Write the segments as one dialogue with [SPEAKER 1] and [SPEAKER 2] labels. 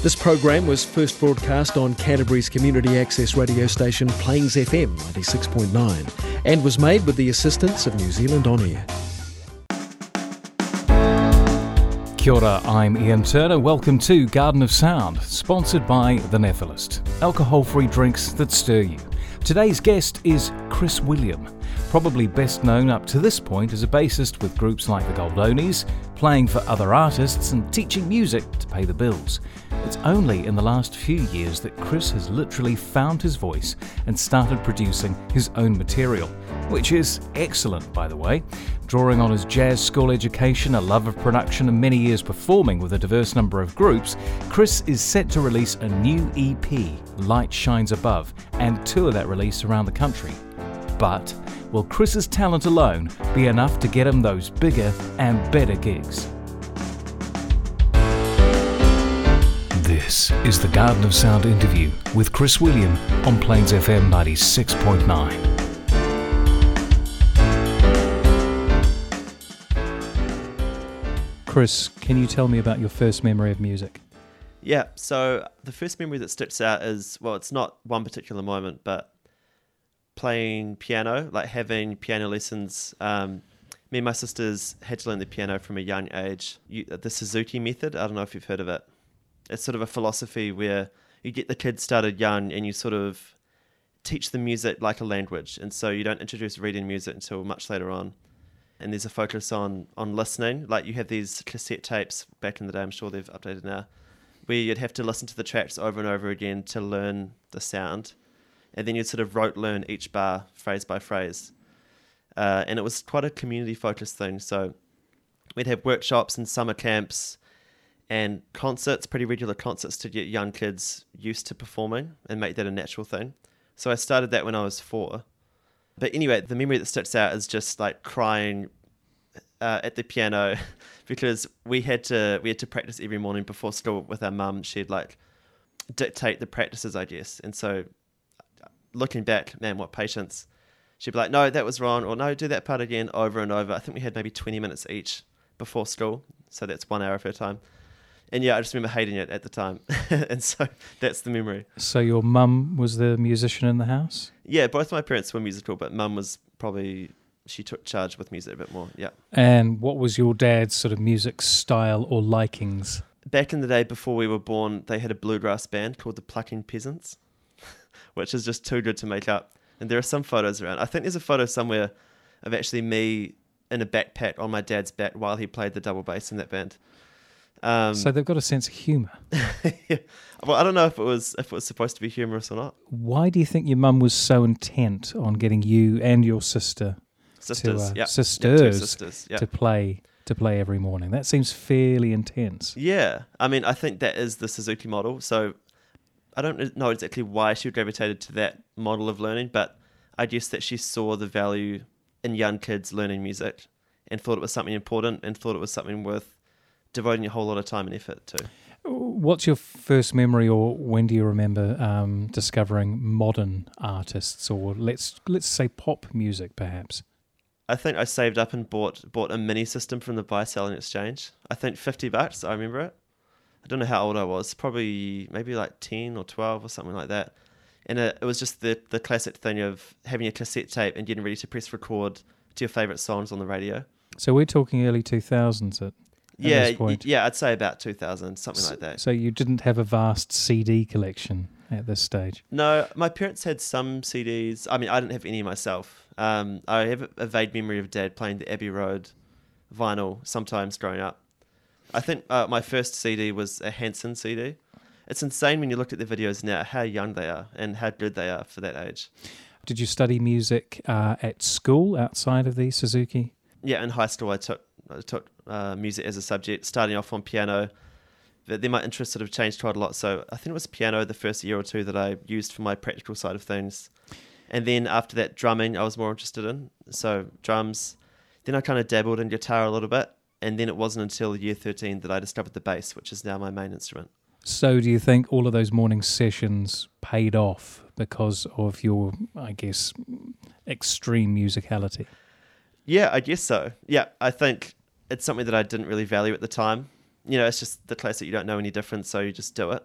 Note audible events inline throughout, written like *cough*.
[SPEAKER 1] This program was first broadcast on Canterbury's community access radio station Plains FM 96.9 and was made with the assistance of New Zealand On Air.
[SPEAKER 2] Kia ora, I'm Ian Turner. Welcome to Garden of Sound, sponsored by The Nephilist, alcohol free drinks that stir you. Today's guest is Chris William, probably best known up to this point as a bassist with groups like the Goldonies, playing for other artists, and teaching music to pay the bills. It's only in the last few years that Chris has literally found his voice and started producing his own material, which is excellent, by the way. Drawing on his jazz school education, a love of production, and many years performing with a diverse number of groups, Chris is set to release a new EP, Light Shines Above, and tour that release around the country. But will Chris's talent alone be enough to get him those bigger and better gigs? This is the Garden of Sound interview with Chris William on Plains FM 96.9. Chris, can you tell me about your first memory of music?
[SPEAKER 3] Yeah, so the first memory that sticks out is well, it's not one particular moment, but playing piano, like having piano lessons. Um, me and my sisters had to learn the piano from a young age. You, the Suzuki method, I don't know if you've heard of it. It's sort of a philosophy where you get the kids started young and you sort of teach the music like a language. And so you don't introduce reading music until much later on. And there's a focus on, on listening. Like you have these cassette tapes back in the day, I'm sure they've updated now, where you'd have to listen to the tracks over and over again to learn the sound. And then you'd sort of rote learn each bar phrase by phrase. Uh, and it was quite a community focused thing. So we'd have workshops and summer camps and concerts, pretty regular concerts to get young kids used to performing and make that a natural thing. So I started that when I was four. But anyway, the memory that sticks out is just like crying uh, at the piano *laughs* because we had to we had to practice every morning before school with our mum. She'd like dictate the practices, I guess. And so, looking back, man, what patience! She'd be like, "No, that was wrong," or "No, do that part again," over and over. I think we had maybe twenty minutes each before school, so that's one hour of her time and yeah, I just remember hating it at the time, *laughs* and so that's the memory.
[SPEAKER 2] So your mum was the musician in the house?
[SPEAKER 3] Yeah, both my parents were musical, but mum was probably she took charge with music a bit more. Yeah.
[SPEAKER 2] And what was your dad's sort of music style or likings?
[SPEAKER 3] Back in the day before we were born, they had a bluegrass band called the Plucking Peasants, which is just too good to make up. And there are some photos around. I think there's a photo somewhere of actually me in a backpack on my dad's back while he played the double bass in that band.
[SPEAKER 2] Um, so they've got a sense of humour. *laughs*
[SPEAKER 3] yeah. Well, I don't know if it was if it was supposed to be humorous or not.
[SPEAKER 2] Why do you think your mum was so intent on getting you and your sister,
[SPEAKER 3] sisters,
[SPEAKER 2] to, uh, sisters, sisters to play to play every morning? That seems fairly intense.
[SPEAKER 3] Yeah, I mean, I think that is the Suzuki model. So I don't know exactly why she gravitated to that model of learning, but I guess that she saw the value in young kids learning music and thought it was something important and thought it was something worth devoting a whole lot of time and effort to.
[SPEAKER 2] What's your first memory, or when do you remember um, discovering modern artists, or let's let's say pop music, perhaps?
[SPEAKER 3] I think I saved up and bought bought a mini system from the buy selling exchange. I think fifty bucks. I remember it. I don't know how old I was. Probably maybe like ten or twelve or something like that. And it, it was just the the classic thing of having a cassette tape and getting ready to press record to your favorite songs on the radio.
[SPEAKER 2] So we're talking early two thousands. At this point.
[SPEAKER 3] yeah, yeah, I'd say about 2000, something
[SPEAKER 2] so,
[SPEAKER 3] like that.
[SPEAKER 2] So you didn't have a vast CD collection at this stage?
[SPEAKER 3] No, my parents had some CDs. I mean, I didn't have any myself. Um, I have a vague memory of dad playing the Abbey Road vinyl sometimes growing up. I think uh, my first CD was a Hanson CD. It's insane when you look at the videos now how young they are and how good they are for that age.
[SPEAKER 2] Did you study music uh, at school outside of the Suzuki?
[SPEAKER 3] Yeah, in high school I took I took uh, music as a subject, starting off on piano. But then my interests sort of changed quite a lot. So I think it was piano the first year or two that I used for my practical side of things. And then after that, drumming I was more interested in. So drums. Then I kind of dabbled in guitar a little bit. And then it wasn't until year 13 that I discovered the bass, which is now my main instrument.
[SPEAKER 2] So, do you think all of those morning sessions paid off because of your, I guess, extreme musicality?
[SPEAKER 3] Yeah, I guess so. Yeah, I think it's something that I didn't really value at the time. you know, it's just the classic. You don't know any difference, so you just do it.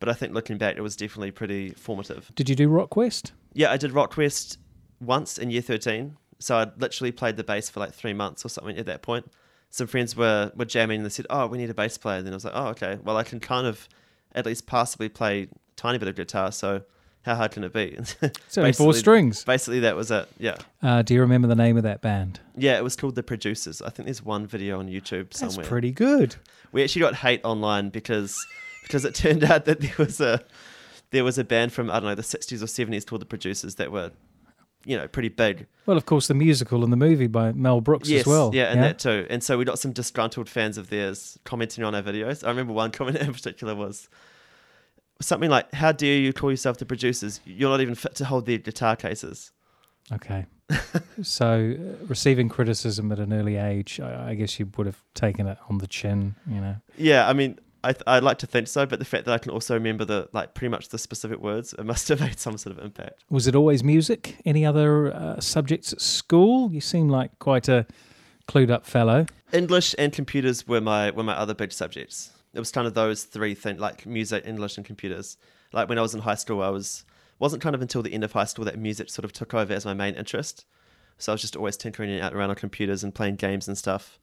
[SPEAKER 3] But I think looking back, it was definitely pretty formative.
[SPEAKER 2] Did you do Rockquest?
[SPEAKER 3] Yeah, I did Rockquest once in year 13. So I literally played the bass for like three months or something at that point. Some friends were, were jamming and they said, Oh, we need a bass player. And then I was like, Oh, okay. Well, I can kind of at least passably play a tiny bit of guitar. So how hard can it be? *laughs*
[SPEAKER 2] It's only four strings.
[SPEAKER 3] Basically, that was it. Yeah.
[SPEAKER 2] Uh, do you remember the name of that band?
[SPEAKER 3] Yeah, it was called The Producers. I think there's one video on YouTube
[SPEAKER 2] That's
[SPEAKER 3] somewhere.
[SPEAKER 2] pretty good.
[SPEAKER 3] we actually got hate online because because it *laughs* turned out that there was a there was a band from I don't know the 60s or 70s called The Producers that were you know pretty big.
[SPEAKER 2] Well, of course, the musical and the movie by Mel Brooks
[SPEAKER 3] yes,
[SPEAKER 2] as well.
[SPEAKER 3] yeah, and that too. And so we got some disgruntled fans of theirs commenting on our videos. I remember one *laughs* comment in particular was something like, "How dare you call yourself The Producers? You're not even fit to hold their guitar cases."
[SPEAKER 2] Okay. *laughs* so, uh, receiving criticism at an early age, I, I guess you would have taken it on the chin, you know.
[SPEAKER 3] Yeah, I mean. I th- I'd like to think so, but the fact that I can also remember the like pretty much the specific words, it must have *laughs* made some sort of impact.
[SPEAKER 2] Was it always music? Any other uh, subjects at school? You seem like quite a clued up fellow.
[SPEAKER 3] English and computers were my were my other big subjects. It was kind of those three things, like music, English, and computers. Like when I was in high school, I was wasn't kind of until the end of high school that music sort of took over as my main interest. So I was just always tinkering out around on computers and playing games and stuff.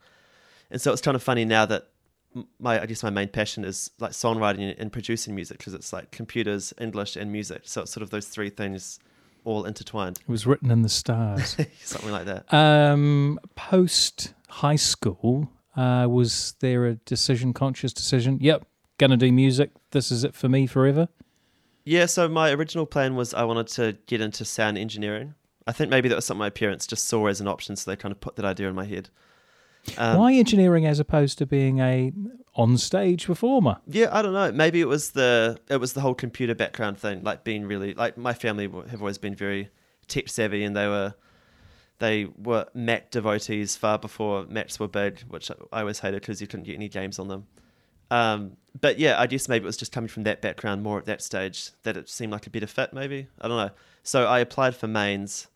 [SPEAKER 3] And so it's kind of funny now that my I guess my main passion is like songwriting and producing music because it's like computers, English, and music. So it's sort of those three things all intertwined,
[SPEAKER 2] It was written in the stars. *laughs*
[SPEAKER 3] something like that.
[SPEAKER 2] um, Post high school, uh, was there a decision, conscious decision? Yep, gonna do music. This is it for me forever.
[SPEAKER 3] Yeah, so my original plan was I wanted to get into sound engineering. I think maybe that was something my parents just saw as an option, so they kind of put that idea in my head. Um,
[SPEAKER 2] Why engineering as opposed to being a on-stage performer?
[SPEAKER 3] Yeah, I don't know. Maybe it was the it was the whole computer background thing, like being really like my family have always been very tech savvy, and they were they were Mac devotees far before Macs were big, which I always hated because you couldn't get any games on them. Um, but yeah, I guess maybe it was just coming from that background more at that stage that it seemed like a better fit. Maybe I don't know. So I applied for MAINZ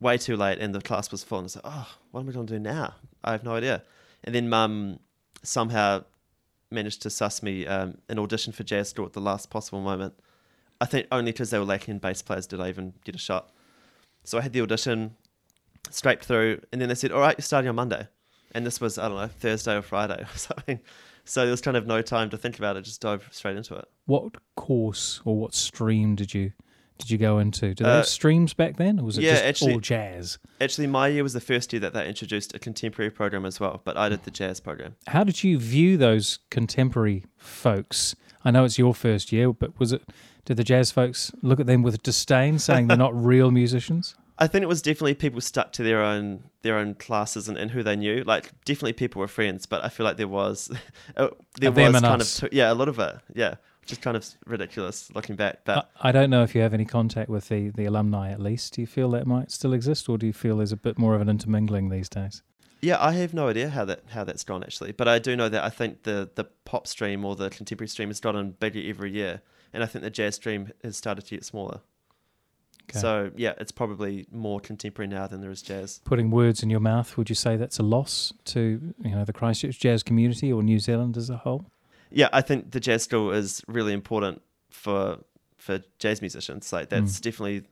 [SPEAKER 3] way too late, and the class was full. And I was like, oh, what am I going to do now? I have no idea. And then mum somehow managed to suss me um, an audition for Jazz Store at the last possible moment. I think only because they were lacking in bass players did I even get a shot. So I had the audition, scraped through, and then they said, "All right, you're starting on Monday." And this was I don't know Thursday or Friday *laughs* or something. So there was kind of no time to think about it; just dove straight into it.
[SPEAKER 2] What course or what stream did you did you go into? Did they
[SPEAKER 3] Uh,
[SPEAKER 2] have streams back then, or was it
[SPEAKER 3] yeah,
[SPEAKER 2] just
[SPEAKER 3] actually-
[SPEAKER 2] all jazz?
[SPEAKER 3] Actually, my year was the first year that they introduced a contemporary program as well, but I did the jazz program.
[SPEAKER 2] How did you view those contemporary folks? I know it's your first year, but was it? Did the jazz folks look at them with disdain, saying they're not *laughs* real musicians?
[SPEAKER 3] I think it was definitely people stuck to their own their own classes and, and who they knew. Like definitely people were friends, but I feel like there was *laughs* uh, there was kind
[SPEAKER 2] us.
[SPEAKER 3] of yeah a lot of it yeah, is kind of ridiculous looking back. But
[SPEAKER 2] I, I don't know if you have any contact with the, the alumni at least. Do you feel that might still exist, or do you feel there's a bit more of an intermingling these days?
[SPEAKER 3] yeah, I have no idea how that how that's gone actually. But I do know that I think the the pop stream or the contemporary stream has gotten bigger every year, and I think the jazz stream has started to get smaller.
[SPEAKER 2] Okay.
[SPEAKER 3] So yeah, it's probably more contemporary now than there is jazz.
[SPEAKER 2] Putting words in your mouth, would you say that's a loss to you know the Christchurch jazz community or New Zealand as a whole?
[SPEAKER 3] Yeah, I think the jazz school is really important for for jazz musicians. Like that's definitely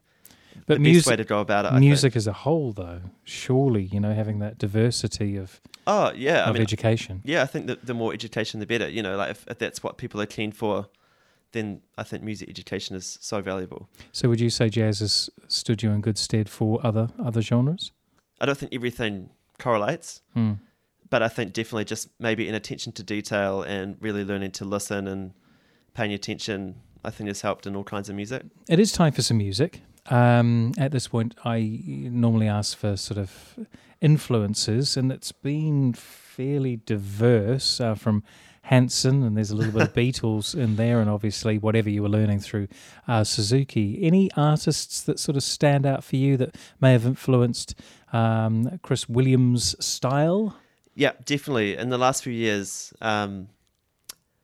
[SPEAKER 2] But
[SPEAKER 3] the
[SPEAKER 2] music,
[SPEAKER 3] best way to go about it. I think.
[SPEAKER 2] music as a whole, though, surely you know having that diversity of,
[SPEAKER 3] Oh yeah, I
[SPEAKER 2] of
[SPEAKER 3] mean,
[SPEAKER 2] education.
[SPEAKER 3] yeah, I think that the more education, the better. You know, like if, if that's what people are keen for, then I think music education is so valuable.
[SPEAKER 2] So, would you say jazz has stood you in good stead for other other genres?
[SPEAKER 3] I don't think everything correlates,
[SPEAKER 2] Hmm.
[SPEAKER 3] But I think definitely just maybe an attention to detail and really learning to listen and paying attention. I think has helped in all kinds of music.
[SPEAKER 2] It is time for some music. Um, at this point, I normally ask for sort of influences, and it's been fairly diverse uh, from Hanson, and there's a little bit of *laughs* Beatles in there, and obviously whatever you were learning through uh, Suzuki. Any artists that sort of stand out for you that may have influenced um, Chris Williams' style?
[SPEAKER 3] Yeah, definitely. In the last few years, um,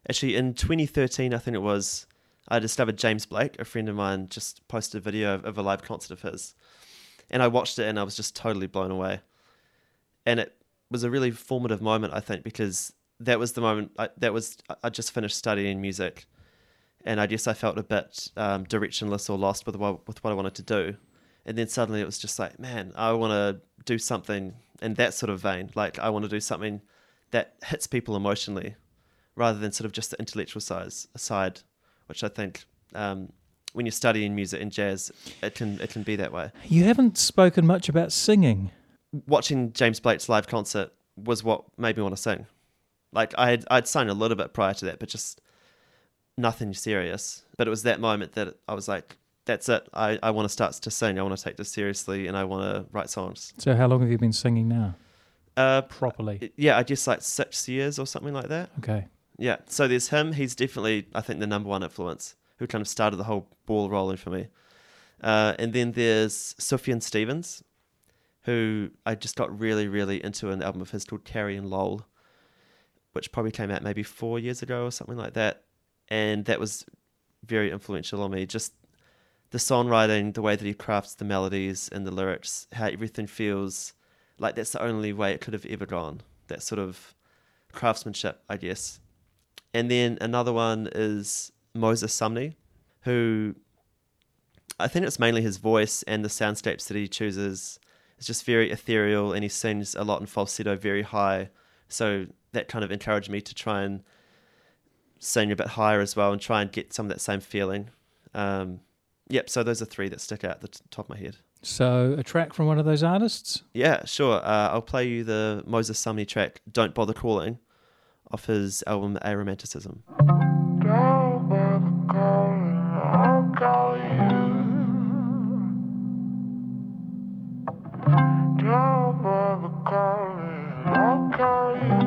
[SPEAKER 3] actually in 2013, I think it was, I discovered James Blake. A friend of mine just posted a video of, of a live concert of his, and I watched it and I was just totally blown away. And it was a really formative moment, I think, because that was the moment. I, that was I just finished studying music, and I guess I felt a bit um, directionless or lost with what, with what I wanted to do. And then suddenly it was just like, man, I want to do something in that sort of vein. Like I want to do something that hits people emotionally, rather than sort of just the intellectual size side, which I think um, when you're studying music and jazz, it can it can be that way.
[SPEAKER 2] You haven't spoken much about singing.
[SPEAKER 3] Watching James Blake's live concert was what made me want to sing. Like I had I'd sung a little bit prior to that, but just nothing serious. But it was that moment that I was like, that's it. I, I want to start to sing. I want to take this seriously and I want to write songs.
[SPEAKER 2] So how long have you been singing now?
[SPEAKER 3] Uh,
[SPEAKER 2] Properly.
[SPEAKER 3] yeah, I guess like six years or something like that.
[SPEAKER 2] Okay.
[SPEAKER 3] Yeah. So there's him. He's definitely, I think, the number one influence who kind of started the whole ball rolling for me. Uh, and then there's Sufjan Stevens, who I just got really, really into an album of his called Carrie and Lowell, which probably came out maybe four years ago or something like that. And that was very influential on me. Just the songwriting, the way that he crafts the melodies and the lyrics, how everything feels like that's the only way it could have ever gone. That sort of craftsmanship, I guess. And then another one is Moses Sumney, who I think it's mainly his voice and the soundscapes that he chooses. It's just very ethereal and he sings a lot in falsetto very high. So that kind of encouraged me to try and sing a bit higher as well and try and get some of that same feeling. Um, yep, so those are three that stick out at the t- top of my head.
[SPEAKER 2] So a track from one of those artists?
[SPEAKER 3] Yeah, sure. Uh, I'll play you the Moses Sumney track, Don't Bother Calling, off his album Aromanticism.
[SPEAKER 4] Don't bother calling, I'll call you. Don't bother calling, I'll call you.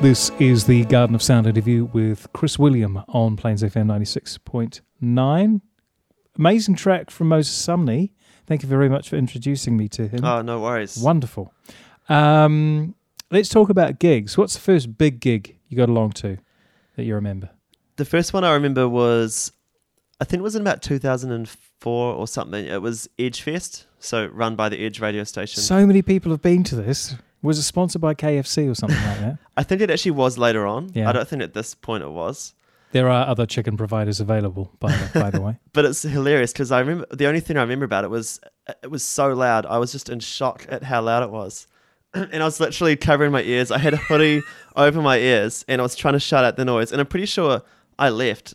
[SPEAKER 2] This is the Garden of Sound interview with Chris William on Plains FM 96.9. Amazing track from Moses Sumney. Thank you very much for introducing me to him.
[SPEAKER 3] Oh, no worries.
[SPEAKER 2] Wonderful. Um, let's talk about gigs. What's the first big gig you got along to that you remember?
[SPEAKER 3] The first one I remember was, I think it was in about 2004 or something. It was Edgefest, so run by the Edge radio station.
[SPEAKER 2] So many people have been to this. Was it sponsored by KFC or something like that? *laughs*
[SPEAKER 3] I think it actually was later on.
[SPEAKER 2] Yeah.
[SPEAKER 3] I don't think at this point it was.
[SPEAKER 2] There are other chicken providers available, by the, by the way. *laughs*
[SPEAKER 3] But it's hilarious because I remember the only thing I remember about it was it was so loud. I was just in shock at how loud it was. *clears throat* and I was literally covering my ears. I had a hoodie *laughs* over my ears and I was trying to shut out the noise. And I'm pretty sure I left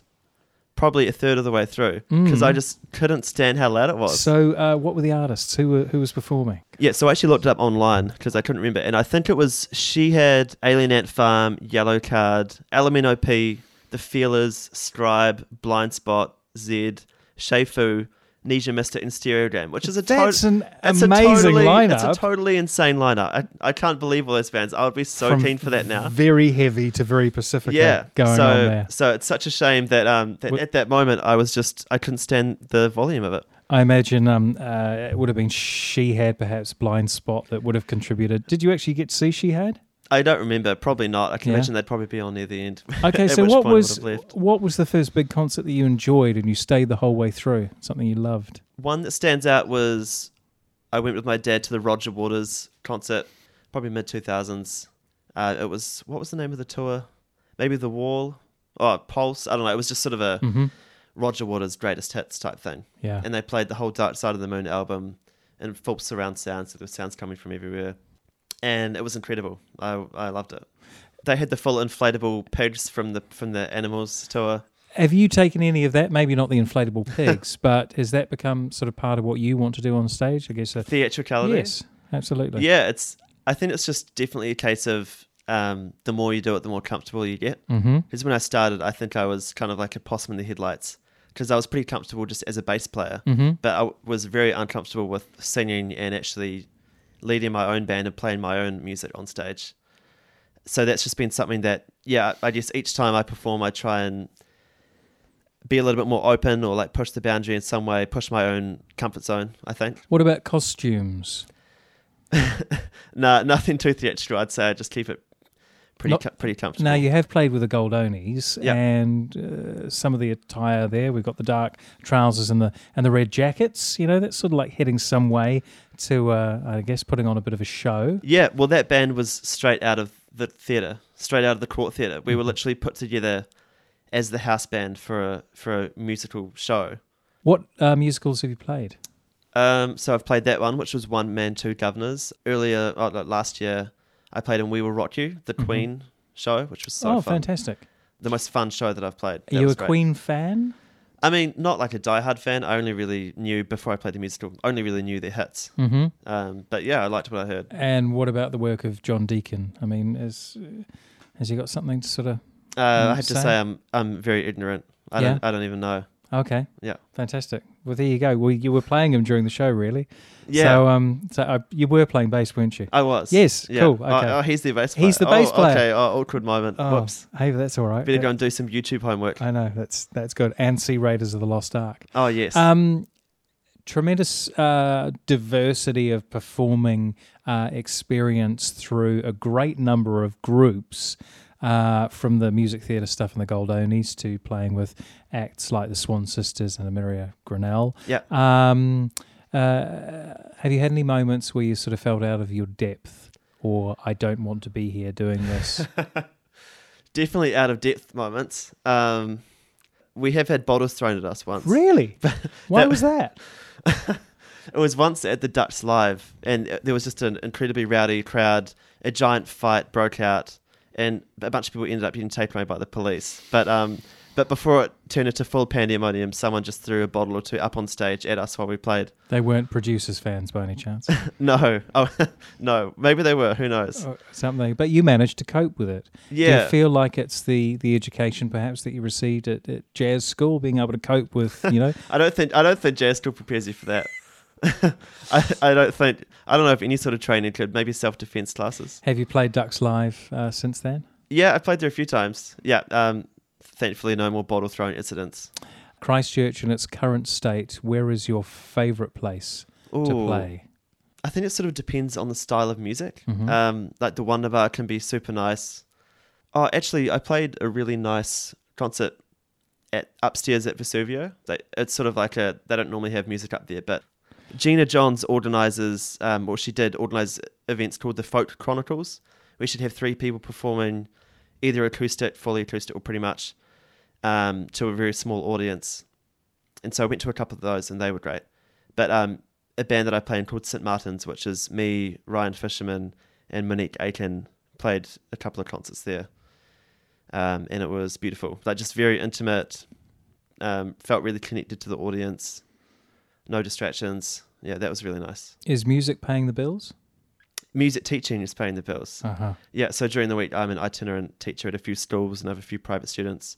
[SPEAKER 3] probably a third of the way through because I just couldn't stand how loud it was.
[SPEAKER 2] So, uh, what were the artists? Who were, who was performing?
[SPEAKER 3] Yeah, so I actually looked it up online because I couldn't remember, and I think it was Shihad Alien Ant Farm, Yellow Card, Elemeno P, The Feelers, Scribe, Blindspott, Zed, Shafu, Nesian Mystik, and Stereogram, which is a
[SPEAKER 2] That's
[SPEAKER 3] tot-
[SPEAKER 2] an
[SPEAKER 3] it's a
[SPEAKER 2] amazing
[SPEAKER 3] totally,
[SPEAKER 2] lineup.
[SPEAKER 3] It's a totally insane lineup. I, I can't believe all those bands. I would be so
[SPEAKER 2] From
[SPEAKER 3] keen for that now.
[SPEAKER 2] Very heavy to very Pacific.
[SPEAKER 3] Yeah,
[SPEAKER 2] going
[SPEAKER 3] so
[SPEAKER 2] on there.
[SPEAKER 3] so it's such a shame that um that at that moment I was just I couldn't stand the volume of it.
[SPEAKER 2] I imagine um, uh, it would have been Shihad, perhaps Blindspott, that would have contributed. Did you actually get to see Shihad?
[SPEAKER 3] I don't remember. Probably not. I can
[SPEAKER 2] Yeah.
[SPEAKER 3] imagine they'd probably be on near the end.
[SPEAKER 2] Okay, *laughs* so what was
[SPEAKER 3] would have left.
[SPEAKER 2] what was the first big concert that you enjoyed and you stayed the whole way through? Something you loved?
[SPEAKER 3] One that stands out was I went with my dad to the Roger Waters concert, probably mid two thousands. Uh, it was what was the name of the tour? Maybe the Wall, oh Pulse. I don't know. It was just sort of a
[SPEAKER 2] Mm-hmm.
[SPEAKER 3] Roger Waters greatest hits type thing.
[SPEAKER 2] Yeah.
[SPEAKER 3] And they played the whole Dark Side of the Moon album in full surround sound, so there was sounds coming from everywhere, and it was incredible. I I loved it. They had the full inflatable pigs from the from the Animals tour.
[SPEAKER 2] Have you taken any of that? Maybe not the inflatable *laughs* pigs, but has that become sort of part of what you want to do on stage? I guess. A,
[SPEAKER 3] Theatricality.
[SPEAKER 2] yes, absolutely.
[SPEAKER 3] Yeah, it's. I think it's just definitely a case of um, the more you do it, the more comfortable you get.
[SPEAKER 2] Mm-hmm.
[SPEAKER 3] Because when I started, I think I was kind of like a possum in the headlights because I was pretty comfortable just as a bass player,
[SPEAKER 2] Mm-hmm.
[SPEAKER 3] but I was very uncomfortable with singing and actually leading my own band and playing my own music on stage. So that's just been something that, yeah, I guess each time I perform, I try and be a little bit more open or like push the boundary in some way, push my own comfort zone. I think.
[SPEAKER 2] What about costumes? *laughs*
[SPEAKER 3] No, nothing too theatrical. I'd say I just keep it pretty
[SPEAKER 2] Not-
[SPEAKER 3] pretty comfortable.
[SPEAKER 2] Now you have played with the Goldonies,
[SPEAKER 3] Yeah.
[SPEAKER 2] and uh, some of the attire there. We've got the dark trousers and the and the red jackets. You know, that's sort of like heading some way to, uh, I guess, putting on a bit of a show.
[SPEAKER 3] Yeah, well, that band was straight out of the theatre, straight out of the court theatre. We were
[SPEAKER 2] Mhm.
[SPEAKER 3] literally put together as the house band for a for a musical show.
[SPEAKER 2] What uh, musicals have you played?
[SPEAKER 3] Um, so I've played that one, which was One Man, Two Guvnors. Earlier, oh, last year, I played in We Will Rock You, the
[SPEAKER 2] Mhm.
[SPEAKER 3] Queen show, which was so
[SPEAKER 2] oh,
[SPEAKER 3] fun.
[SPEAKER 2] fantastic!
[SPEAKER 3] The most fun show that I've played.
[SPEAKER 2] Are you a
[SPEAKER 3] great.
[SPEAKER 2] Queen fan?
[SPEAKER 3] I mean, not like a diehard fan. I only really knew before I played the musical. Only really knew their hits.
[SPEAKER 2] Mm-hmm.
[SPEAKER 3] Um, but yeah, I liked what I heard.
[SPEAKER 2] And what about the work of John Deacon? I mean, is, has he got something to sort of?
[SPEAKER 3] Uh, I have to say, I'm I'm very ignorant. I
[SPEAKER 2] Yeah?
[SPEAKER 3] don't I don't even know.
[SPEAKER 2] Okay,
[SPEAKER 3] Yeah.
[SPEAKER 2] fantastic. Well, there you go. Well, you were playing him during the show, really.
[SPEAKER 3] Yeah,
[SPEAKER 2] So, um, so uh, you were playing bass, weren't you?
[SPEAKER 3] I was.
[SPEAKER 2] Yes,
[SPEAKER 3] Yeah.
[SPEAKER 2] cool,
[SPEAKER 3] Oh,
[SPEAKER 2] okay.
[SPEAKER 3] Oh, he's the bass player.
[SPEAKER 2] He's the bass
[SPEAKER 3] oh,
[SPEAKER 2] player.
[SPEAKER 3] Okay. Oh, awkward moment.
[SPEAKER 2] Oh,
[SPEAKER 3] Whoops.
[SPEAKER 2] hey, that's all right.
[SPEAKER 3] Better go and do some YouTube homework.
[SPEAKER 2] I know that's that's good. And see Raiders of the Lost Ark.
[SPEAKER 3] Oh yes.
[SPEAKER 2] Um, tremendous uh, diversity of performing uh, experience through a great number of groups. Uh, from the music theatre stuff and the Goldonies to playing with acts like the Swan Sisters and Emilia Grinnell.
[SPEAKER 3] Yeah.
[SPEAKER 2] Um, uh, have you had any moments where you sort of felt out of your depth or I don't want to be here doing this? *laughs*
[SPEAKER 3] Definitely out of depth moments. Um, we have had bottles thrown at us once.
[SPEAKER 2] really? *laughs* Why
[SPEAKER 3] That-
[SPEAKER 2] was that? *laughs*
[SPEAKER 3] It was once at the Dux Live, and uh, there was just an incredibly rowdy crowd. A giant fight broke out, and a bunch of people ended up getting taken away by the police. But um, but before it turned into full pandemonium, someone just threw a bottle or two up on stage at us while we played.
[SPEAKER 2] They weren't producers fans by any chance. *laughs*
[SPEAKER 3] No, oh *laughs* no, maybe they were. Who knows?
[SPEAKER 2] or something, but you managed to cope with it.
[SPEAKER 3] Yeah.
[SPEAKER 2] Do you feel like it's the the education perhaps that you received at, at jazz school, being able to cope with, you know? *laughs*
[SPEAKER 3] I don't think I don't think jazz school prepares you for that. *laughs* I, I don't think I don't know if any sort of training could maybe self defense classes.
[SPEAKER 2] Have you played Dux live uh, since then?
[SPEAKER 3] Yeah, I played there a few times. Yeah, um, thankfully no more bottle throwing incidents.
[SPEAKER 2] Christchurch in its current state, where is your favourite place to play?
[SPEAKER 3] I think it sort of depends on the style of music.
[SPEAKER 2] Mhm.
[SPEAKER 3] Um, like the Wonder Bar can be super nice. Oh, actually, I played a really nice concert at upstairs at Vesuvio. They, it's sort of like a they don't normally have music up there, but Gina Johns organizes, um, or she did organize events called the Folk Chronicles. We should have three people performing, either acoustic, fully acoustic, or pretty much, um, to a very small audience. And so I went to a couple of those, and they were great. But um, a band that I play in called St Martins, which is me, Ryan Fisherman, and Monique Aiken, played a couple of concerts there, um, and it was beautiful. Like just very intimate. Um, felt really connected to the audience. No distractions. Yeah, that was really nice.
[SPEAKER 2] Is music paying the bills?
[SPEAKER 3] Music teaching is paying the bills.
[SPEAKER 2] Uh huh.
[SPEAKER 3] Yeah, so during the week, I'm an itinerant teacher at a few schools and I have a few private students,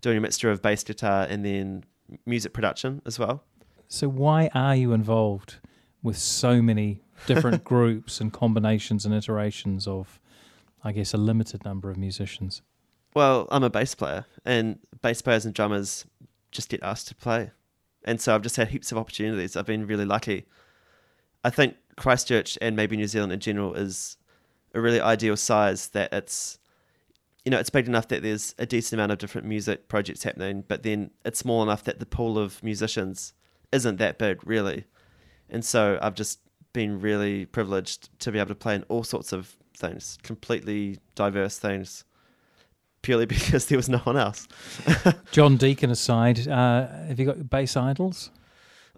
[SPEAKER 3] doing a mixture of bass guitar and then music production as well.
[SPEAKER 2] So why are you involved with so many different *laughs* groups and combinations and iterations of, I guess, a limited number of musicians?
[SPEAKER 3] Well, I'm a bass player, and bass players and drummers just get asked to play. And so I've just had heaps of opportunities. I've been really lucky. I think Christchurch and maybe New Zealand in general is a really ideal size that it's, you know, it's big enough that there's a decent amount of different music projects happening, but then it's small enough that the pool of musicians isn't that big, really. And so I've just been really privileged to be able to play in all sorts of things, completely diverse things, purely *laughs* because there was no one else. *laughs*
[SPEAKER 2] John Deacon aside, uh, have you got bass idols?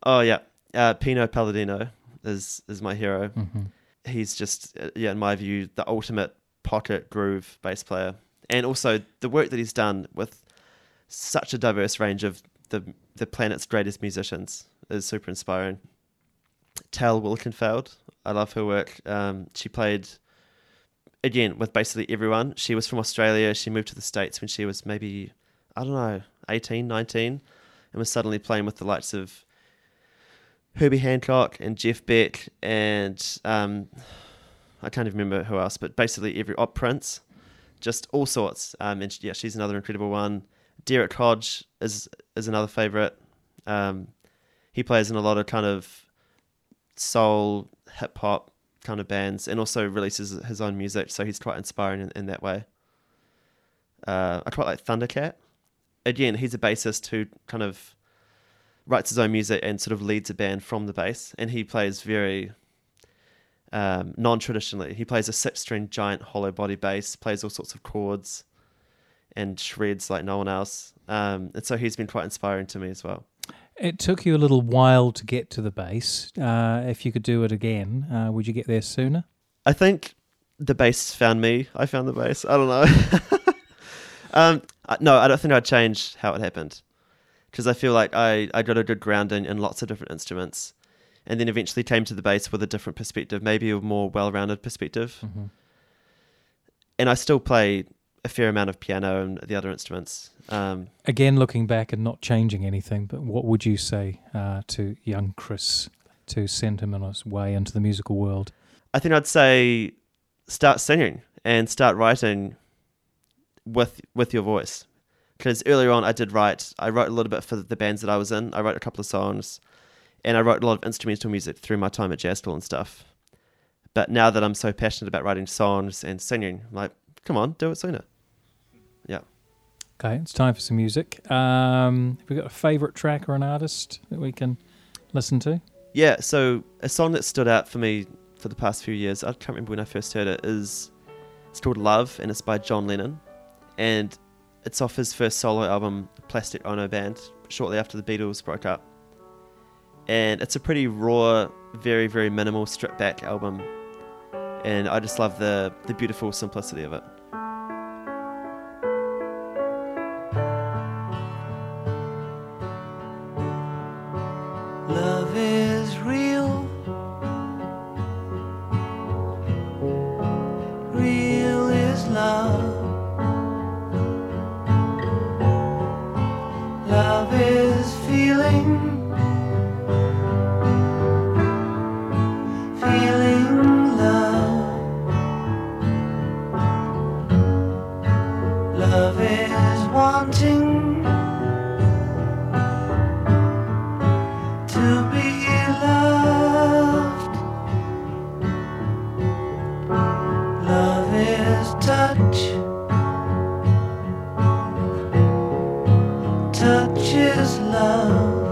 [SPEAKER 3] Oh yeah, uh, Pino Palladino is is my hero.
[SPEAKER 2] Mm-hmm.
[SPEAKER 3] He's just uh, yeah, in my view, the ultimate pocket groove bass player, and also the work that he's done with such a diverse range of the the planet's greatest musicians is super inspiring. Tal Wilkenfeld, I love her work. Um, she played again with basically everyone. She was from Australia. She moved to the states when she was maybe I don't know 18, 19, and was suddenly playing with the likes of Herbie Hancock and Jeff Beck and um, I can't even remember who else, but basically every oh, Prince, just all sorts. Um, and yeah, she's another incredible one. Derrick Hodge is is another favorite. Um, he plays in a lot of kind of soul, hip hop kind of bands, and also releases his own music, so he's quite inspiring in, in that way. Uh, I quite like Thundercat. Again, he's a bassist who kind of writes his own music and sort of leads a band from the bass, and he plays very um, non-traditionally. He plays a six-string giant hollow body bass, plays all sorts of chords, and shreds like no one else. Um, and so he's been quite inspiring to me as well.
[SPEAKER 2] It took you a little while to get to the bass. Uh, if you could do it again, uh, would you get there sooner?
[SPEAKER 3] I think the bass found me. I found the bass. I don't know. *laughs* um, no, I don't think I'd change how it happened because I feel like I, I got a good grounding in lots of different instruments and then eventually came to the bass with a different perspective, maybe a more well rounded perspective.
[SPEAKER 2] Mm-hmm.
[SPEAKER 3] And I still play a fair amount of piano and the other instruments. Um,
[SPEAKER 2] Again, looking back and not changing anything, but what would you say uh, to young Chris to send him on his way into the musical world?
[SPEAKER 3] I think I'd say start singing and start writing with with your voice. Because earlier on, I did write. I wrote a little bit for the bands that I was in. I wrote a couple of songs, and I wrote a lot of instrumental music through my time at jazz school and stuff. But now that I'm so passionate about writing songs and singing, I'm like, come on, do it sooner.
[SPEAKER 2] Okay, it's time for some music. Um, have we got a favourite track or an artist that we can listen to?
[SPEAKER 3] Yeah, so a song that stood out for me for the past few years, I can't remember when I first heard it, is it's called Love and it's by John Lennon. And it's off his first solo album, Plastic Ono Band, shortly after the Beatles broke up. And it's a pretty raw, very, very minimal, stripped back album. And I just love the, the beautiful simplicity of it.
[SPEAKER 5] Touch is love. Love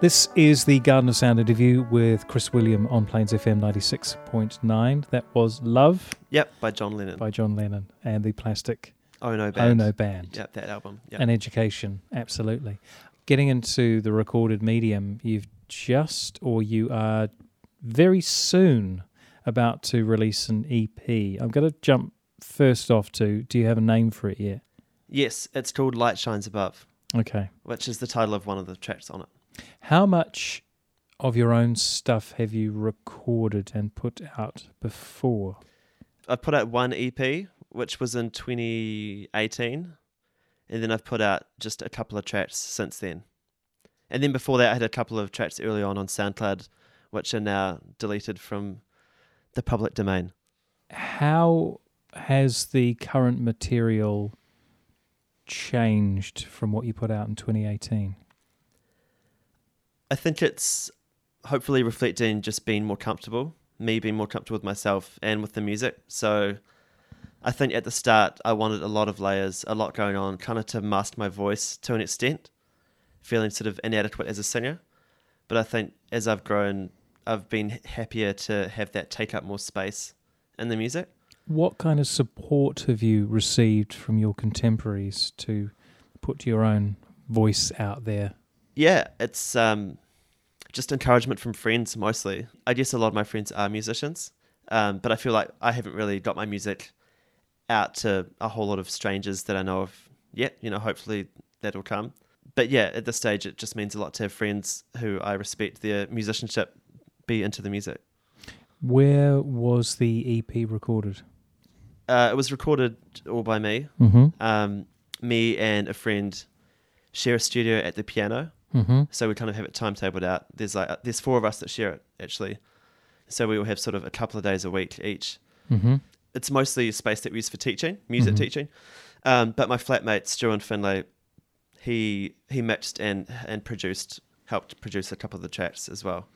[SPEAKER 2] This is the Garden of Sound interview with Chris William on Plains FM 96.9. That was Love
[SPEAKER 3] Yep, by John Lennon.
[SPEAKER 2] by John Lennon and the Plastic
[SPEAKER 3] oh no,
[SPEAKER 2] Oh
[SPEAKER 3] band.
[SPEAKER 2] No Band.
[SPEAKER 3] Yep, that album. Yep.
[SPEAKER 2] And Education, absolutely. Getting into the recorded medium, you've just, or you are very soon about to release an EP. I'm going to jump first off to do you have a name for it yet?
[SPEAKER 3] yes, it's called Light Shines Above,
[SPEAKER 2] Okay.
[SPEAKER 3] which is the title of one of the tracks on it.
[SPEAKER 2] How much of your own stuff have you recorded and put out before?
[SPEAKER 3] I put out one EP, which was in 2018, and then I've put out just a couple of tracks since then. And then before that, I had a couple of tracks early on on SoundCloud, which are now deleted from the public domain.
[SPEAKER 2] How has the current material changed from what you put out in 2018?
[SPEAKER 3] I think it's hopefully reflecting just being more comfortable, me being more comfortable with myself and with the music. So I think at the start, I wanted a lot of layers, a lot going on, kind of to mask my voice to an extent, feeling sort of inadequate as a singer. But I think as I've grown, I've been happier to have that take up more space in the music.
[SPEAKER 2] What kind of support have you received from your contemporaries to put your own voice out there?
[SPEAKER 3] Yeah, it's um, just encouragement from friends mostly. I guess a lot of my friends are musicians, um, but I feel like I haven't really got my music out to a whole lot of strangers that I know of yet. You know, hopefully that'll come. But yeah, at this stage, it just means a lot to have friends who I respect their musicianship be into the music.
[SPEAKER 2] Where was the EP recorded?
[SPEAKER 3] Uh, it was recorded all by me.
[SPEAKER 2] Mm-hmm.
[SPEAKER 3] Um, me and a friend share a studio at the piano.
[SPEAKER 2] Mm-hmm.
[SPEAKER 3] So we kind of have it timetabled out. There's like there's four of us that share it actually. So we will have sort of a couple of days a week each.
[SPEAKER 2] Mm-hmm.
[SPEAKER 3] It's mostly a space that we use for teaching, music
[SPEAKER 2] Mhm.
[SPEAKER 3] teaching. Um, but my flatmate Stuart Finlay, he he mixed and and produced, helped produce a couple of the tracks as well.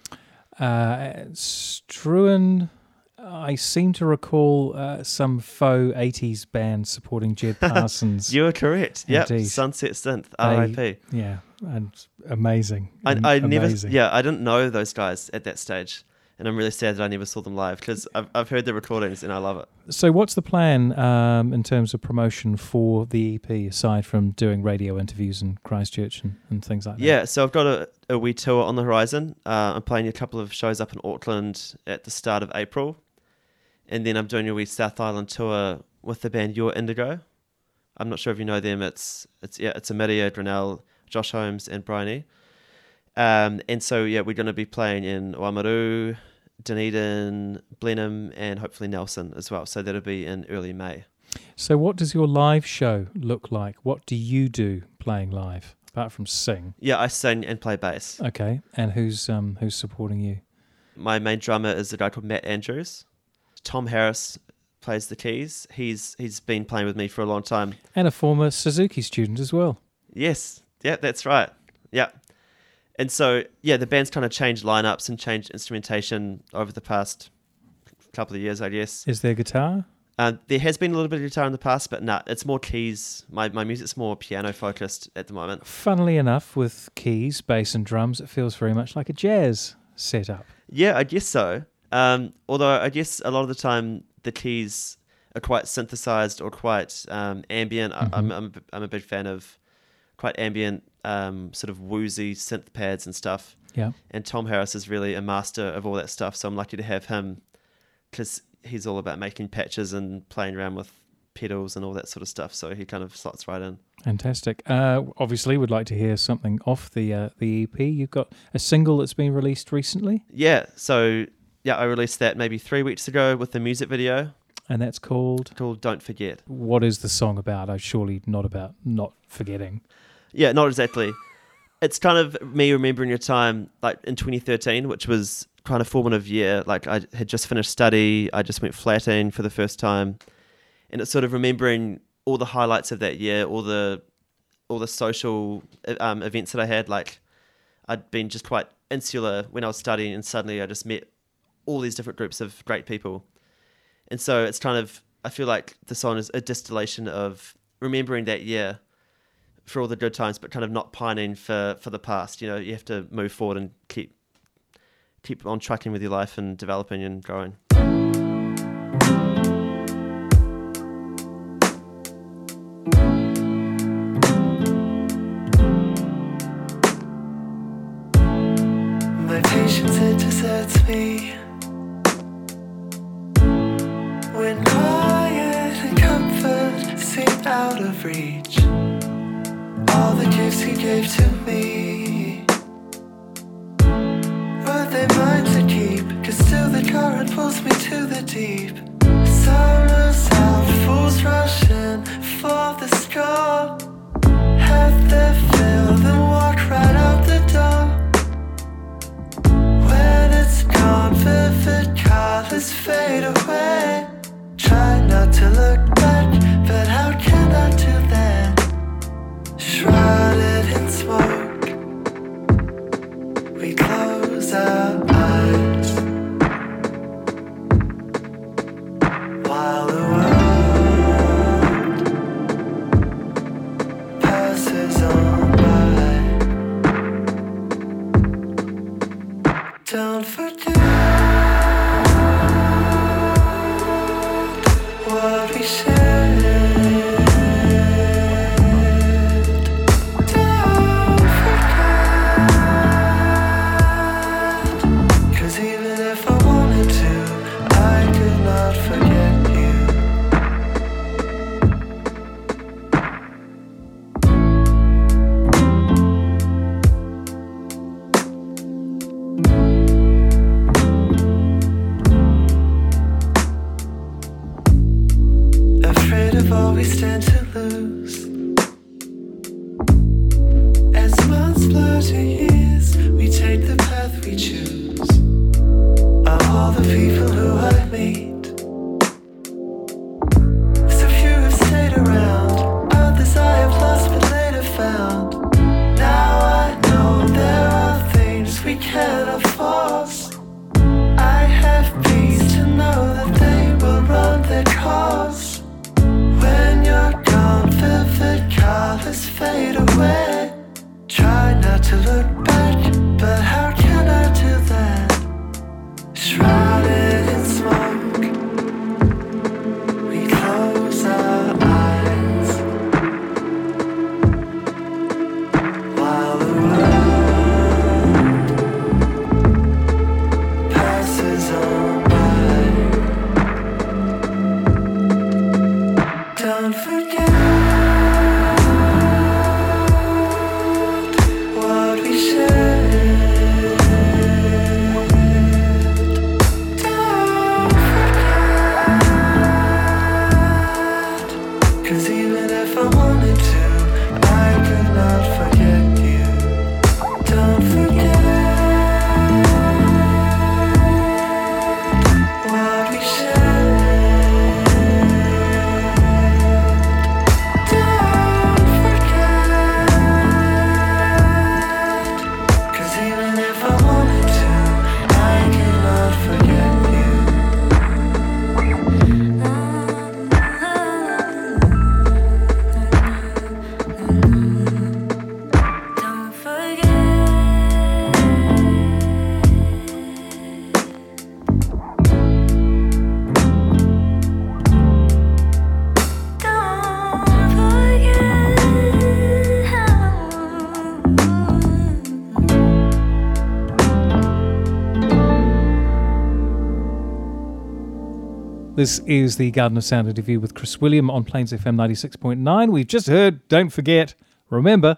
[SPEAKER 2] Uh, Struan, I seem to recall uh, some faux 80s band supporting Jed *laughs* Parsons.
[SPEAKER 3] You are correct.
[SPEAKER 2] Yeah,
[SPEAKER 3] Sunset Synth, R.I.P.
[SPEAKER 2] yeah, and amazing.
[SPEAKER 3] I, I never, yeah, I didn't know those guys at that stage, and I'm really sad that I never saw them live because I've I've heard the recordings and I love it.
[SPEAKER 2] So, what's the plan um, in terms of promotion for the EP aside from doing radio interviews in Christchurch and, and things like that?
[SPEAKER 3] Yeah, so I've got a, a wee tour on the horizon. Uh, I'm playing a couple of shows up in Auckland at the start of April. And then I'm doing a wee South Island tour with the band Your Indigo. I'm not sure if you know them. It's it's yeah, it's Emilia Grinnell, Josh Holmes, and Bryony. Um, and so yeah, we're going to be playing in Oamaru, Dunedin, Blenheim, and hopefully Nelson as well. So that'll be in early May.
[SPEAKER 2] So, what does your live show look like? What do you do playing live apart from sing?
[SPEAKER 3] Yeah, I sing and play bass.
[SPEAKER 2] Okay, and who's um who's supporting you?
[SPEAKER 3] My main drummer is a guy called Matt Andrews. Tom Harris plays the keys. He's he's been playing with me for a long time.
[SPEAKER 2] And a former Suzuki student as well.
[SPEAKER 3] Yes, yeah, that's right. Yeah. And so, yeah, the band's kind of changed lineups and changed instrumentation over the past couple of years, I guess.
[SPEAKER 2] Is there guitar?
[SPEAKER 3] Uh, there has been a little bit of guitar in the past, but nah, it's more keys. My, my music's more piano focused at the moment.
[SPEAKER 2] Funnily enough, with keys, bass, and drums, it feels very much like a jazz setup.
[SPEAKER 3] Yeah, I guess so. Um, although I guess a lot of the time the keys are quite synthesized or quite um, ambient. I, I'm, I'm, a- I'm a big fan of quite ambient, um, sort of woozy synth pads and stuff.
[SPEAKER 2] Yeah.
[SPEAKER 3] And Tom Harris is really a master of all that stuff. So I'm lucky to have him because he's all about making patches and playing around with pedals and all that sort of stuff. So he kind of slots right in.
[SPEAKER 2] Fantastic. Uh, obviously, would like to hear something off the uh, the EP. You've got a single that's been released recently,
[SPEAKER 3] Yeah. So yeah, I released that maybe three weeks ago with the music video
[SPEAKER 2] and that's called.
[SPEAKER 3] called "Don't Forget."
[SPEAKER 2] What is the song about? Oh, surely not about not forgetting.
[SPEAKER 3] Yeah, not exactly. It's kind of me remembering your time like in 2013, which was kind of formative year. Like I had just finished study, I just went flatting for the first time, and it's sort of remembering all the highlights of that year, all the all the social um, events that I had. Like I'd been just quite insular when I was studying, and suddenly I just met all these different groups of great people, and so it's kind of I feel like the song is a distillation of remembering that year for all the good times, but kind of not pining for for the past. You know, you have to move forward and keep keep on tracking with your life and developing and growing.
[SPEAKER 2] This is the Garden of Sound interview with Chris William on Plains FM 96.9. We've just heard Don't Forget. Remember,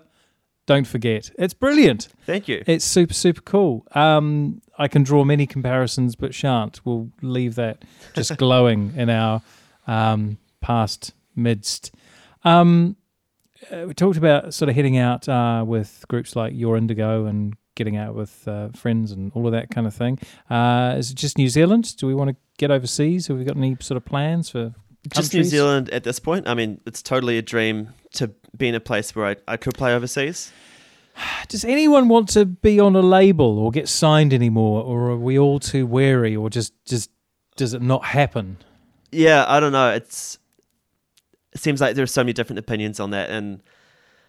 [SPEAKER 2] don't forget. It's brilliant.
[SPEAKER 3] Thank you.
[SPEAKER 2] It's super, super cool. Um, I can draw many comparisons, but shan't. We'll leave that just glowing in our um, past midst. Um, uh, we talked about sort of heading out uh, with groups like Your Indigo and getting out with uh, friends and all of that kind of thing. Uh, is it just New Zealand? Do we want to get overseas? Have we got any sort of plans for
[SPEAKER 3] Just New? Zealand at this point. I mean, it's totally a dream to be in a place where I, I could play overseas. *sighs*
[SPEAKER 2] Does anyone want to be on a label or get signed anymore, or are we all too wary, or just just does it not happen?
[SPEAKER 3] Yeah, I don't know. It's it seems like there are so many different opinions on that, and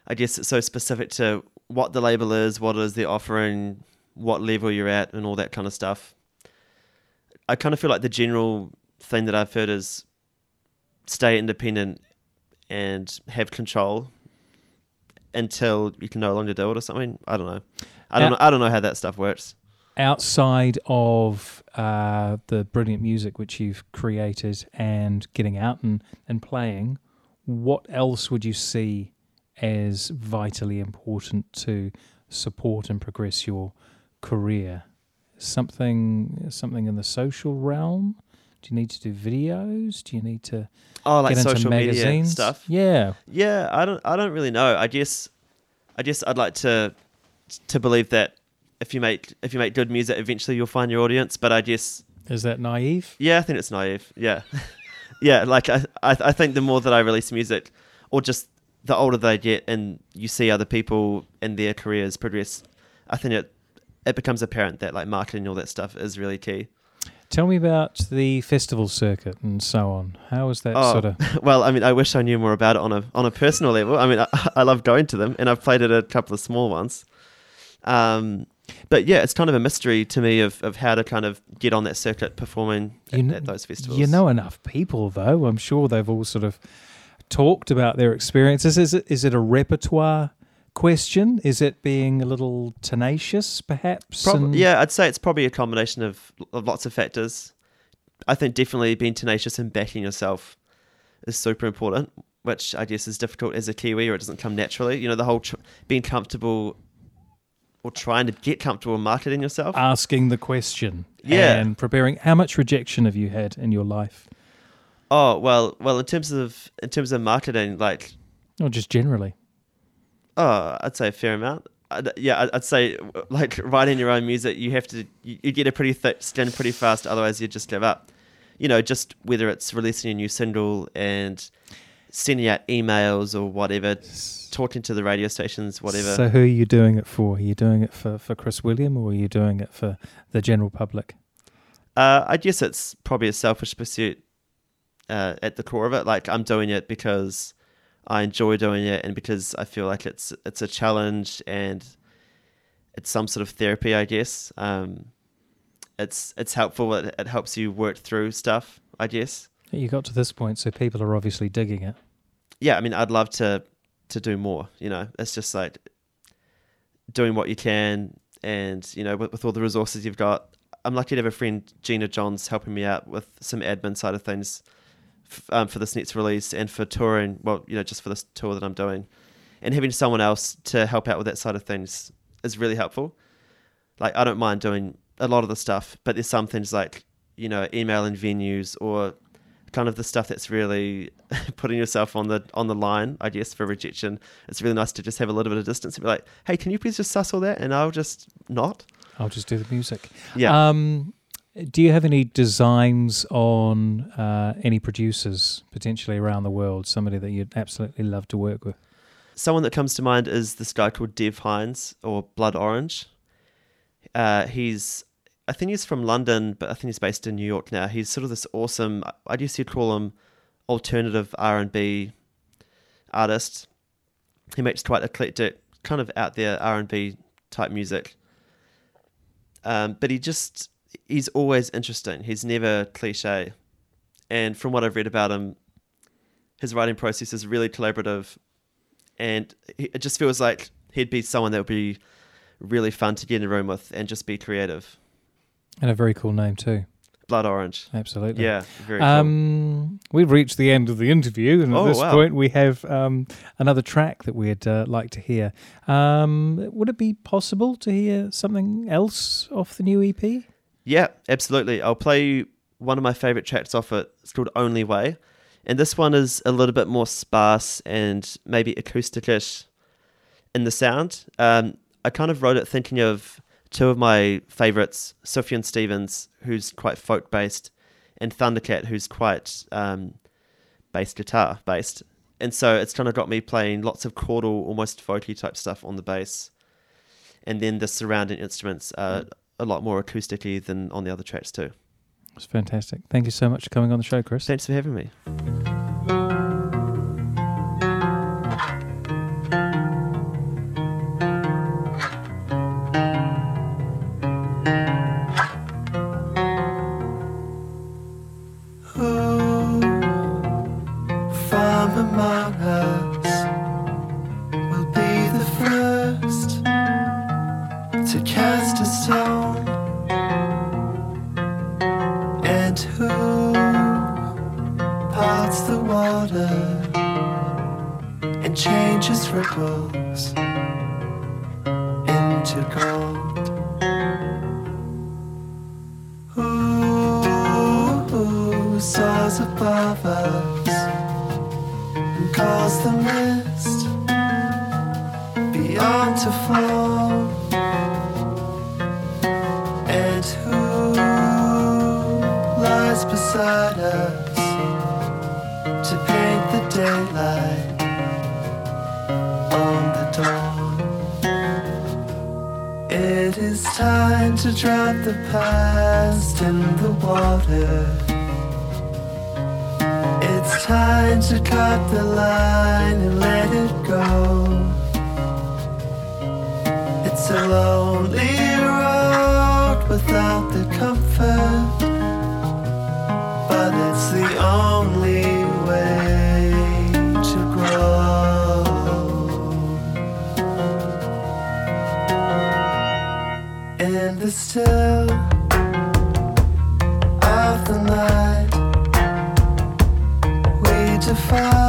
[SPEAKER 3] I guess it's so specific to what the label is, what is they're offering, what level you're at, and all that kind of stuff. I kind of feel like the general thing that I've heard is stay independent and have control until you can no longer do it or something. I don't know. I don't
[SPEAKER 2] Uh,
[SPEAKER 3] know. I don't know how that stuff works.
[SPEAKER 2] Outside of uh, the brilliant music which you've created and getting out and, and playing, what else would you see as vitally important to support and progress your career? Something something in the social realm? Do you need to do videos? Do you need to
[SPEAKER 3] Oh, like
[SPEAKER 2] get into
[SPEAKER 3] social media
[SPEAKER 2] magazines
[SPEAKER 3] stuff.
[SPEAKER 2] Yeah,
[SPEAKER 3] Yeah, I don't I don't really know. I guess I guess I'd like to to believe that if you make if you make good music eventually you'll find your audience, but I guess
[SPEAKER 2] is that naive?
[SPEAKER 3] yeah, I think it's naive. Yeah. *laughs* yeah, like I, I I think the more that I release music or just the older they get and you see other people and their careers progress, I think it it becomes apparent that like marketing and all that stuff is really key.
[SPEAKER 2] Tell me about the festival circuit and so on. How is that
[SPEAKER 3] Oh.
[SPEAKER 2] sort of? *laughs*
[SPEAKER 3] Well, I mean, I wish I knew more about it on a on a personal level. I mean, I, *laughs* I love going to them, and I've played at a couple of small ones. Um, but yeah, it's kind of a mystery to me of, of how to kind of get on that circuit performing at,
[SPEAKER 2] You kn-
[SPEAKER 3] at those festivals.
[SPEAKER 2] You know enough people, though. I'm sure they've all sort of talked about their experiences. Is it is it a repertoire question? Is it being a little tenacious, perhaps?
[SPEAKER 3] Prob-
[SPEAKER 2] and-
[SPEAKER 3] yeah, I'd say it's probably a combination of, of lots of factors. I think definitely being tenacious and backing yourself is super important, which I guess is difficult as a Kiwi or it doesn't come naturally. You know, the whole tr- being comfortable or trying to get comfortable marketing yourself.
[SPEAKER 2] Asking the question,
[SPEAKER 3] Yeah.
[SPEAKER 2] and preparing. How much rejection have you had in your life,
[SPEAKER 3] Oh well, well in terms of in terms of marketing, like
[SPEAKER 2] or just generally?
[SPEAKER 3] oh, I'd say a fair amount. I'd, yeah, I'd, I'd say like writing your own music, you have to you, you get a pretty thick skin pretty fast, otherwise you just give up. You know, just whether it's releasing a new single and sending out emails or whatever, talking to the radio stations, whatever.
[SPEAKER 2] So, who are you doing it for? Are you doing it for for Chris William, or are you doing it for the general public?
[SPEAKER 3] Uh, I guess it's probably a selfish pursuit uh, at the core of it. Like I'm doing it because I enjoy doing it, and because I feel like it's it's a challenge and it's some sort of therapy. I guess um, it's it's helpful. It, it helps you work through stuff. I guess.
[SPEAKER 2] You got to this point, so people are obviously digging it.
[SPEAKER 3] Yeah, I mean, I'd love to to do more. You know, it's just like doing what you can, and you know, with, with all the resources you've got. I'm lucky to have a friend, Gina Johns, helping me out with some admin side of things f- um, for this next release and for touring. Well, you know, just for this tour that I'm doing, and having someone else to help out with that side of things is really helpful. Like, I don't mind doing a lot of the stuff, but there's some things like you know, emailing venues or kind of the stuff that's really *laughs* putting yourself on the on the line, I guess, for rejection. It's really nice to just have a little bit of distance and be like, "Hey, can you please just suss all that?" And I'll just not.
[SPEAKER 2] I'll just do the music.
[SPEAKER 3] Yeah.
[SPEAKER 2] Um, do you have any designs on uh, any producers potentially around the world? Somebody that you'd absolutely love to work with?
[SPEAKER 3] Someone that comes to mind is this guy called Dev Hynes or Blood Orange. Uh, he's, I think he's from London, but I think he's based in New York now. He's sort of this awesome. I guess you'd call him alternative R and B artist. He makes quite eclectic, kind of out there R and B type music. Um, but he just he's always interesting. He's never cliche. And from what I've read about him, his writing process is really collaborative and it just feels like he'd be someone that would be really fun to get in a room with and just be creative.
[SPEAKER 2] And a very cool name too.
[SPEAKER 3] Blood Orange.
[SPEAKER 2] Absolutely.
[SPEAKER 3] Yeah, very cool.
[SPEAKER 2] Um, we've reached the end of the interview, and
[SPEAKER 3] Oh,
[SPEAKER 2] at this
[SPEAKER 3] wow.
[SPEAKER 2] point, we have um, another track that we'd uh, like to hear. Um, would it be possible to hear something else off the new EP?
[SPEAKER 3] Yeah, absolutely. I'll play you one of my favorite tracks off it. It's called Only Way. And this one is a little bit more sparse and maybe acousticish in the sound. Um, I kind of wrote it thinking of two of my favorites, Sufjan Stevens, who's quite folk based, and Thundercat, who's quite um, bass guitar based. And so it's kind of got me playing lots of chordal, almost folky type stuff on the bass. And then the surrounding instruments are a lot more acoustically than on the other tracks too.
[SPEAKER 2] It's fantastic. Thank you so much for coming on the show, Chris.
[SPEAKER 3] Thanks for having me.
[SPEAKER 5] Parts the water and changes ripples into gold? Who soars above us and calls the mist beyond to fall? And who lies beside us daylight on the dawn? It is time to drop the past in the water. It's time to cut the line and let it go. It's a lonely road without the comfort, the still of the night, we defy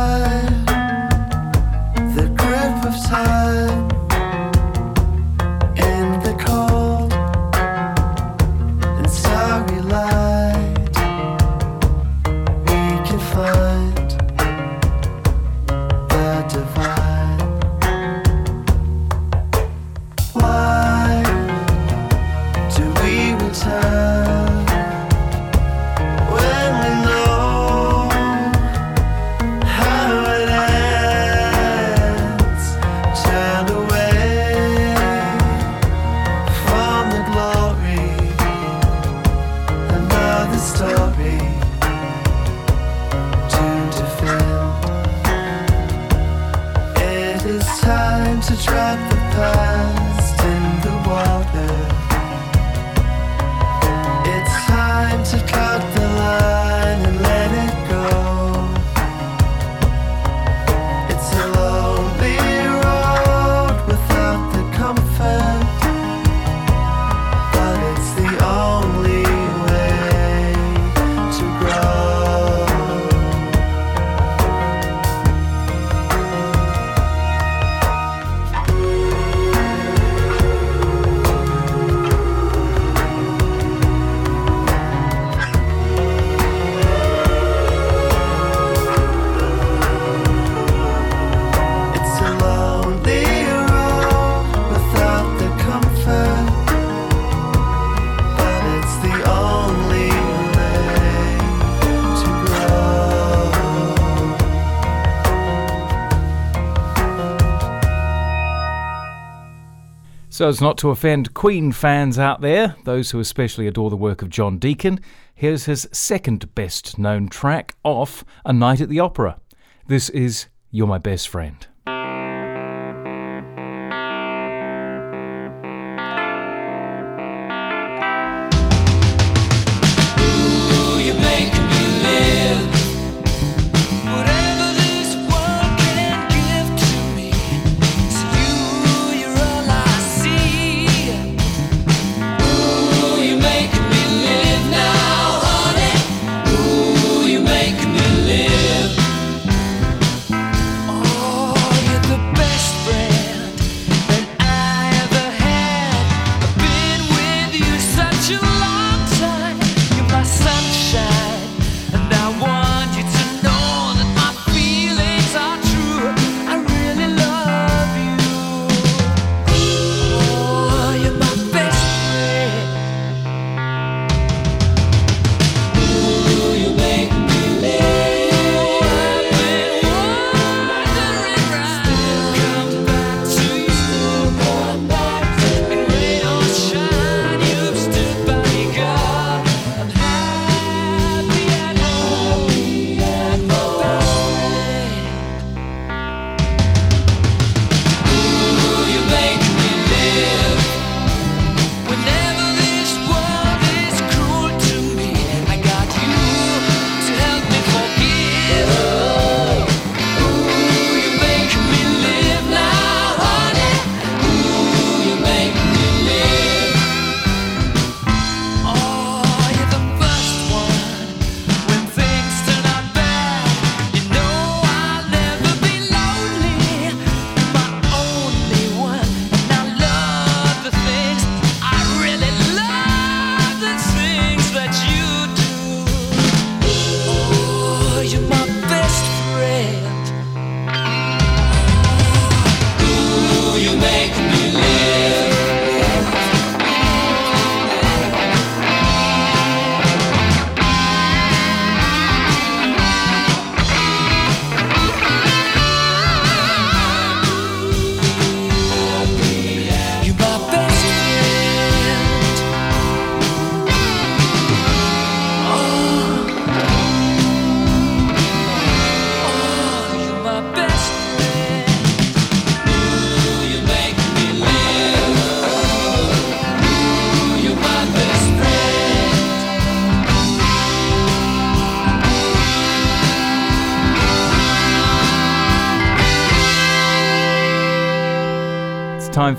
[SPEAKER 2] So, as not to offend Queen fans out there, those who especially adore the work of John Deacon, here's his second best known track off A Night at the Opera. This is You're My Best Friend.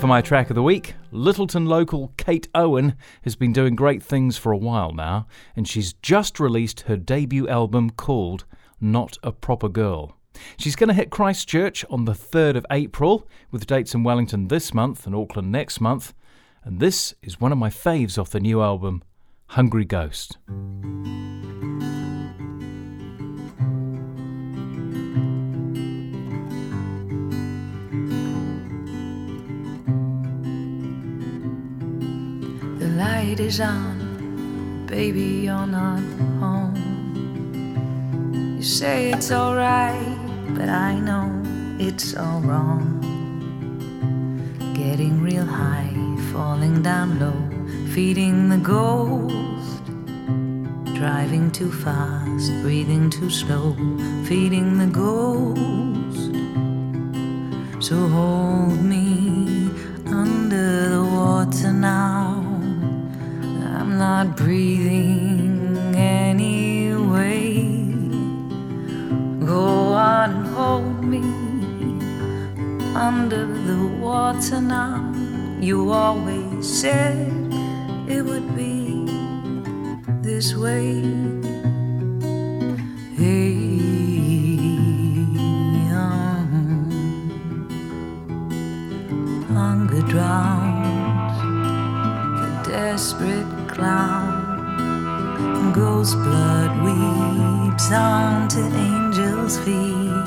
[SPEAKER 2] For my track of the week. Lyttelton local Kate Owen has been doing great things for a while now, and she's just released her debut album called Not a Proper Girl. She's going to hit Christchurch on the 3rd of April, with dates in Wellington this month and Auckland next month. And this is one of my faves off the new album, Hungry Ghost.
[SPEAKER 6] Light is on, baby, you're not home. You say it's alright, but I know it's all wrong. Getting real high, falling down low, feeding the ghost. Driving too fast, breathing too slow, feeding the ghost. So hold me under the water now. I'm not breathing anyway. Go on hold me under the water now. You always said it would be this way. Hey, um, hunger drowns the desperate clown. Ghost blood weeps onto angels' feet.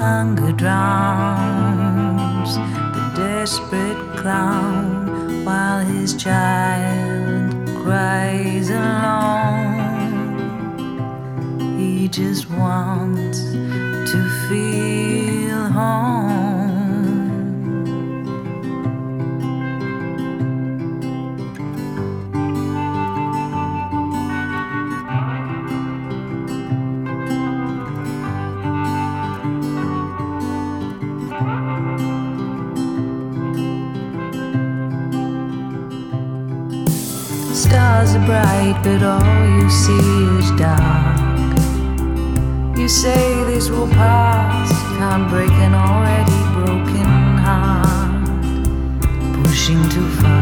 [SPEAKER 6] Hunger drowns the desperate clown while his child cries alone. He just wants to feel home. But all you see is dark. You say this will pass, can't break an already broken heart. Pushing too far,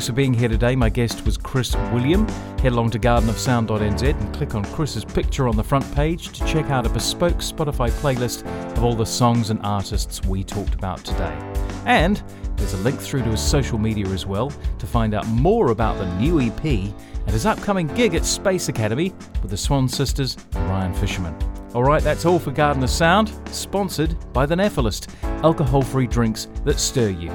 [SPEAKER 2] Thanks for being here today. My guest was Chris William. Head along to gardenofsound.nz and click on Chris's picture on the front page to check out a bespoke Spotify playlist of all the songs and artists we talked about today. And there's a link through to his social media as well to find out more about the new EP and his upcoming gig at Space Academy with the Swan Sisters and Ryan Fisherman. Alright, that's all for Garden of Sound, sponsored by The Nephilist, alcohol free drinks that stir you.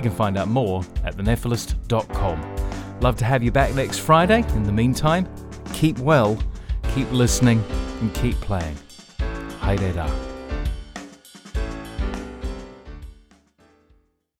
[SPEAKER 2] You can find out more at thenephilist.com. Love to have you back next Friday. In the meantime, keep well, keep listening, and keep playing. Haidera.